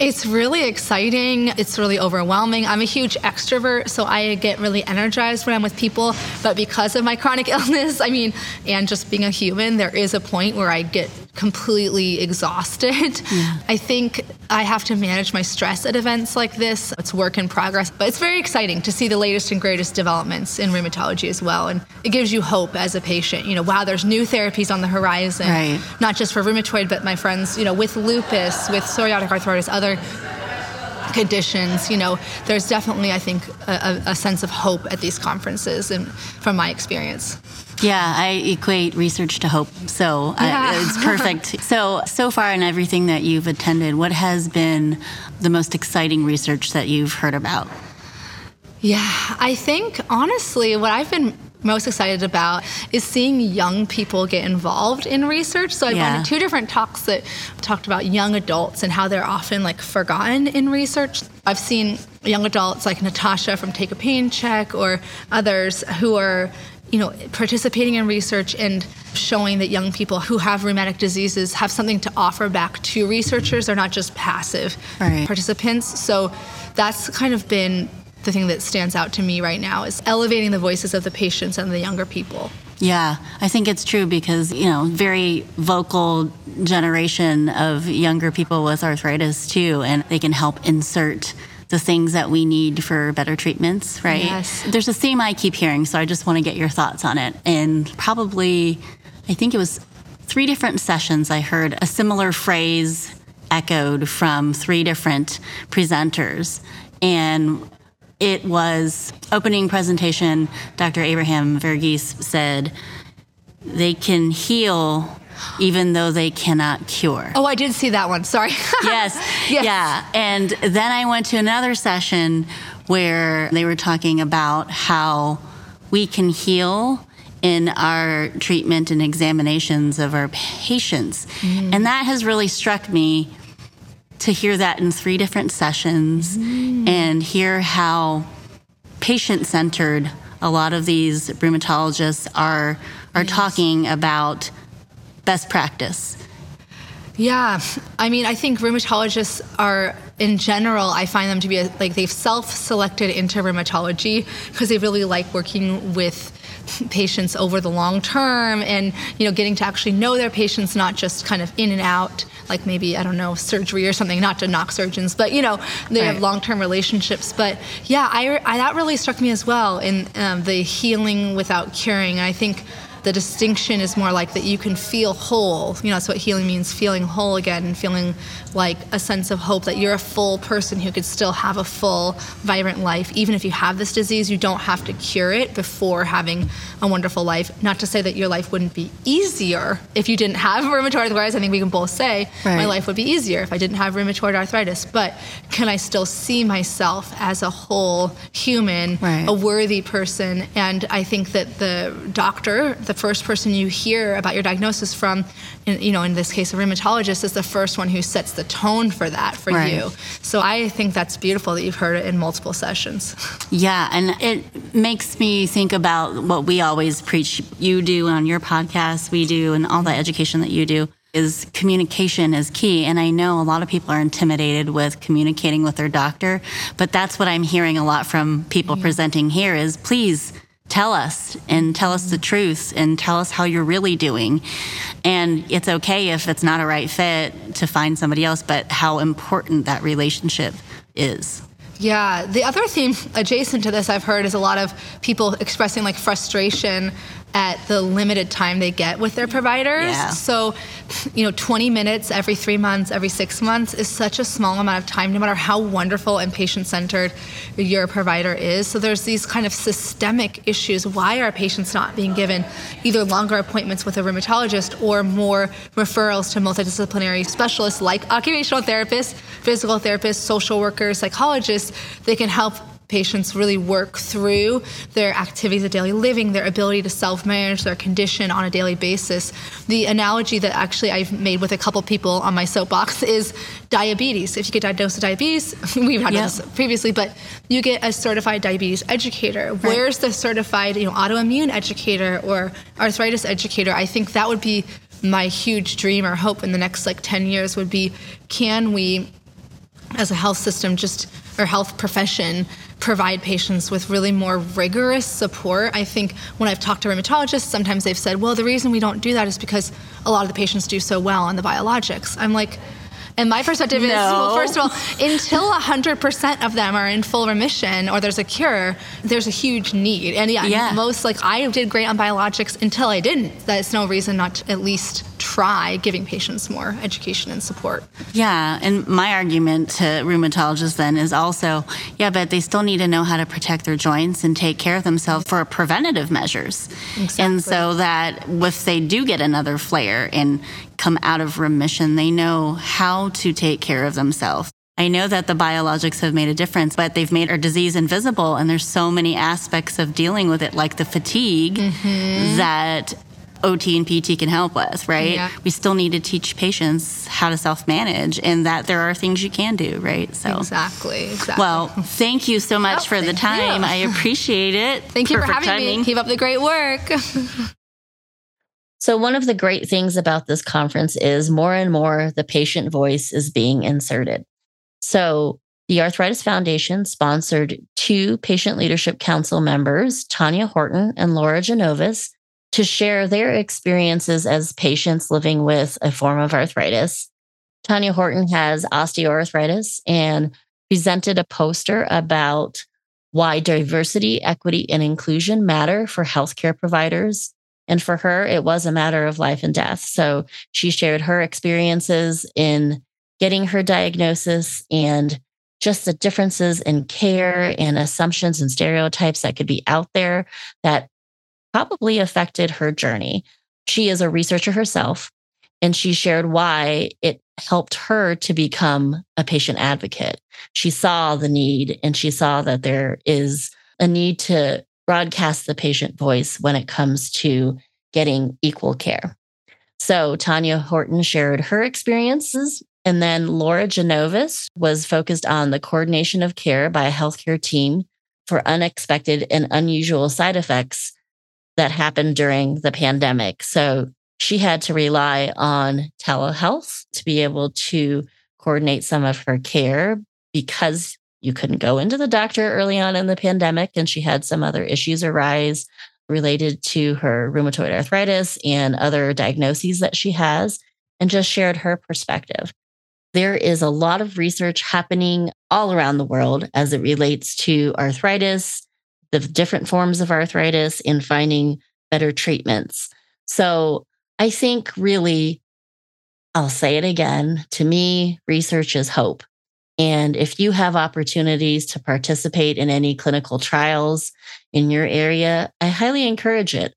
It's really exciting. It's really overwhelming. I'm a huge extrovert, so I get really energized when I'm with people. But because of my chronic (laughs) illness, I mean, and just being a human, there is a point where I get completely exhausted. Yeah. (laughs) I think I have to manage my stress at events like this. It's work in progress, but it's very exciting to see the latest and greatest developments in rheumatology as well. And it gives you hope as a patient. You know, wow, there's new therapies on the horizon, right. not just for rheumatoid, but my friends, you know, with lupus, with psoriatic arthritis, other conditions, you know, there's definitely, I think, a, a sense of hope at these conferences, and from my experience. Yeah, I equate research to hope. So yeah. uh, it's perfect. (laughs) so, so far in everything that you've attended, what has been the most exciting research that you've heard about? Yeah, I think honestly, what I've been most excited about is seeing young people get involved in research. So I've yeah. gone to two different talks that talked about young adults and how they're often like forgotten in research. I've seen young adults like Natasha from Take a Pain Check or others who are you know, participating in research and showing that young people who have rheumatic diseases have something to offer back to researchers. They're not just passive right. participants. So that's kind of been the thing that stands out to me right now is elevating the voices of the patients and the younger people. Yeah, I think it's true because, you know, very vocal generation of younger people with arthritis too, and they can help insert the things that we need for better treatments, right? Yes. There's a theme I keep hearing, so I just want to get your thoughts on it. And probably, I think it was three different sessions, I heard a similar phrase echoed from three different presenters. And it was opening presentation, Dr. Abraham Verghese said, they can heal even though they cannot cure. Oh, I did see that one. Sorry. (laughs) yes. yes. Yeah. And then I went to another session where they were talking about how we can heal in our treatment and examinations of our patients. Mm. And that has really struck me to hear that in three different sessions mm. and hear how patient centered a lot of these rheumatologists are are yes. talking about best practice. Yeah, I mean, I think rheumatologists are, in general, I find them to be a, like they've self-selected into rheumatology because they really like working with patients over the long term and you know getting to actually know their patients not just kind of in and out like maybe I don't know surgery or something. Not to knock surgeons, but you know they right. have long-term relationships. But yeah, I, I, that really struck me as well in um, the healing without curing. I think the distinction is more like that you can feel whole. You know, that's what healing means feeling whole again and feeling like a sense of hope that you're a full person who could still have a full, vibrant life. Even if you have this disease, you don't have to cure it before having a wonderful life. Not to say that your life wouldn't be easier if you didn't have (laughs) rheumatoid arthritis. I think we can both say right. my life would be easier if I didn't have rheumatoid arthritis. But can I still see myself as a whole human, right. a worthy person? And I think that the doctor, the first person you hear about your diagnosis from, in, you know, in this case, a rheumatologist, is the first one who sets the tone for that for right. you. So I think that's beautiful that you've heard it in multiple sessions. Yeah, and it makes me think about what we always preach. You do on your podcast, we do, and all the education that you do is communication is key. And I know a lot of people are intimidated with communicating with their doctor, but that's what I'm hearing a lot from people yeah. presenting here is please tell us and tell us the truth and tell us how you're really doing. And it's okay if it's not a right fit to find somebody else, but how important that relationship is. Yeah, the other theme adjacent to this I've heard is a lot of people expressing like frustration at the limited time they get with their providers. Yeah. So, you know, 20 minutes every three months, every six months is such a small amount of time, no matter how wonderful and patient centered your provider is. So, there's these kind of systemic issues. Why are patients not being given either longer appointments with a rheumatologist or more referrals to multidisciplinary specialists like occupational therapists, physical therapists, social workers, psychologists? They can help patients really work through their activities of daily living, their ability to self manage their condition on a daily basis. The analogy that actually I've made with a couple people on my soapbox (laughs) is diabetes. If you get diagnosed with diabetes, (laughs) we've had this previously, but you get a certified diabetes educator. Right. Where's the certified you know, autoimmune educator or arthritis educator? I think that would be my huge dream or hope in the next like 10 years would be can we as a health system just or health profession provide patients with really more rigorous support. I think when I've talked to rheumatologists, sometimes they've said, well, the reason we don't do that is because a lot of the patients do so well on the biologics. I'm like, and my perspective no. is, well, first of all, until 100% of them are in full remission or there's a cure, there's a huge need. And yeah, yeah. most, like, I did great on biologics until I didn't. That's no reason not to at least try giving patients more education and support. Yeah, and my argument to rheumatologists then is also, yeah, but they still need to know how to protect their joints and take care of themselves for preventative measures. Exactly. And so that if they do get another flare and come out of remission, they know how to take care of themselves. I know that the biologics have made a difference, but they've made our disease invisible. And there's so many aspects of dealing with it, like the fatigue, mm-hmm. that OT and PT can help with, right? Yeah. We still need to teach patients how to self manage and that there are things you can do, right? So Exactly. exactly. Well, thank you so much oh, for the time. You. I appreciate it. (laughs) Thank Perfect you for having timing. me. Keep up the great work. (laughs) so one of the great things about this conference is more and more the patient voice is being inserted. So the Arthritis Foundation sponsored two patient leadership council members, Tanya Horton and Laura Genovis, to share their experiences as patients living with a form of arthritis. Tanya Horton has osteoarthritis and presented a poster about why diversity, equity, and inclusion matter for healthcare providers. And for her, it was a matter of life and death. So she shared her experiences in getting her diagnosis and just the differences in care and assumptions and stereotypes that could be out there that probably affected her journey. She is a researcher herself, and she shared why it helped her to become a patient advocate. She saw the need and she saw that there is a need to broadcast the patient voice when it comes to getting equal care. So Tanya Horton shared her experiences and then Laura Genovis was focused on the coordination of care by a healthcare team for unexpected and unusual side effects that happened during the pandemic. So she had to rely on telehealth to be able to coordinate some of her care because you couldn't go into the doctor early on in the pandemic. And she had some other issues arise related to her rheumatoid arthritis and other diagnoses that she has, and just shared her perspective. There is a lot of research happening all around the world as it relates to arthritis, the different forms of arthritis, and finding better treatments. So I think really, I'll say it again to me, research is hope. And if you have opportunities to participate in any clinical trials in your area, I highly encourage it.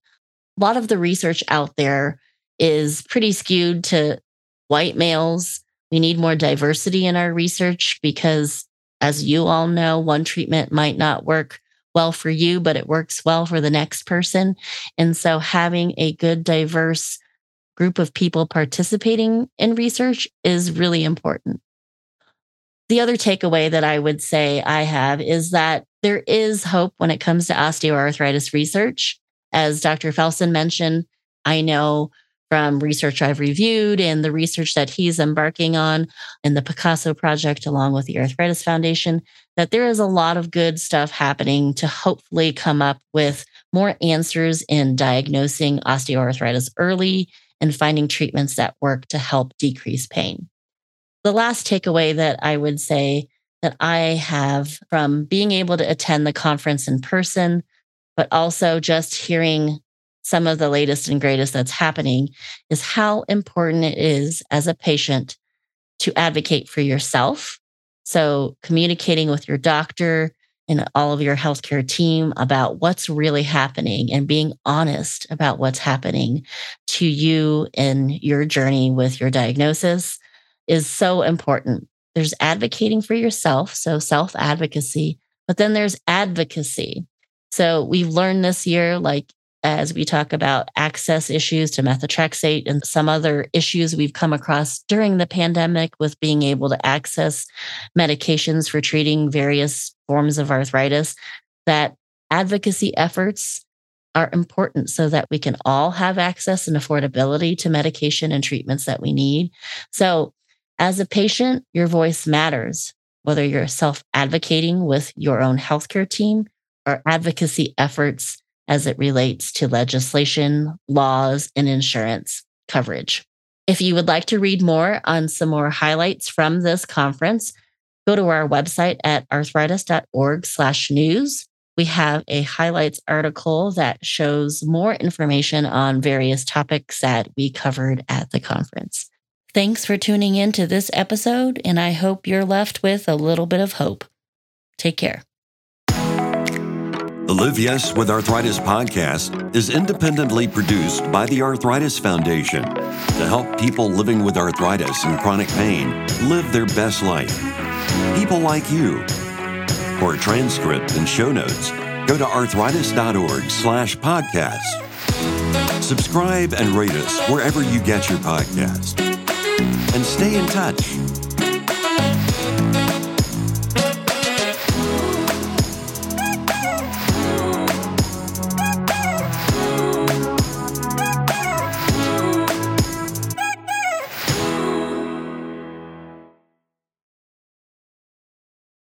A lot of the research out there is pretty skewed to white males we need more diversity in our research because, as you all know, one treatment might not work well for you, but it works well for the next person. And so, having a good, diverse group of people participating in research is really important. The other takeaway that I would say I have is that there is hope when it comes to osteoarthritis research. As Dr. Felson mentioned, I know from research I've reviewed and the research that he's embarking on in the PIKASO project, along with the Arthritis Foundation, that there is a lot of good stuff happening to hopefully come up with more answers in diagnosing osteoarthritis early and finding treatments that work to help decrease pain. The last takeaway that I would say that I have from being able to attend the conference in person, but also just hearing some of the latest and greatest that's happening is how important it is as a patient to advocate for yourself. So, communicating with your doctor and all of your healthcare team about what's really happening and being honest about what's happening to you in your journey with your diagnosis is so important. There's advocating for yourself, so self advocacy, but then there's advocacy. So, we've learned this year like as we talk about access issues to methotrexate and some other issues we've come across during the pandemic with being able to access medications for treating various forms of arthritis, that advocacy efforts are important so that we can all have access and affordability to medication and treatments that we need. So, as a patient, your voice matters, whether you're self advocating with your own healthcare team or advocacy efforts as it relates to legislation, laws, and insurance coverage. If you would like to read more on some more highlights from this conference, go to our website at arthritis.org/news. We have a highlights article that shows more information on various topics that we covered at the conference. Thanks for tuning in to this episode, and I hope you're left with a little bit of hope. Take care. The Live Yes with Arthritis podcast is independently produced by the Arthritis Foundation to help people living with arthritis and chronic pain live their best life. People like you. For a transcript and show notes, go to arthritis.org slash podcast. Subscribe and rate us wherever you get your podcast. And stay in touch.